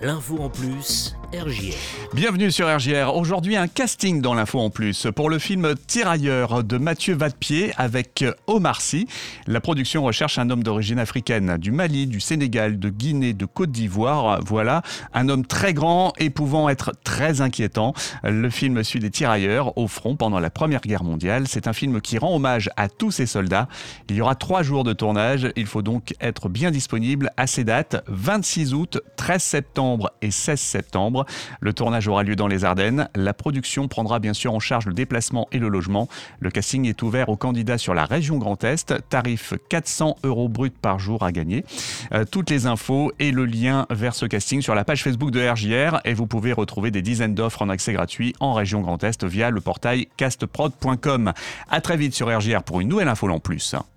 L'info en plus, RJR. Bienvenue sur RGR. Aujourd'hui, un casting dans l'info en plus pour le film Tirailleurs de Mathieu Vadepied avec Omar Sy. La production recherche un homme d'origine africaine du Mali, du Sénégal, de Guinée, de Côte d'Ivoire. Voilà, un homme très grand et pouvant être très inquiétant. Le film suit des tirailleurs au front pendant la Première Guerre mondiale. C'est un film qui rend hommage à tous ces soldats. Il y aura trois jours de tournage. Il faut donc être bien disponible à ces dates 26 août, 13 septembre et 16 septembre. Le tournage aura lieu dans les Ardennes. La production prendra bien sûr en charge le déplacement et le logement. Le casting est ouvert aux candidats sur la région Grand Est. Tarif 400 euros brut par jour à gagner. Euh, toutes les infos et le lien vers ce casting sur la page Facebook de RJR et vous pouvez retrouver des dizaines d'offres en accès gratuit en région Grand Est via le portail castprod.com. À très vite sur RJR pour une nouvelle info en plus.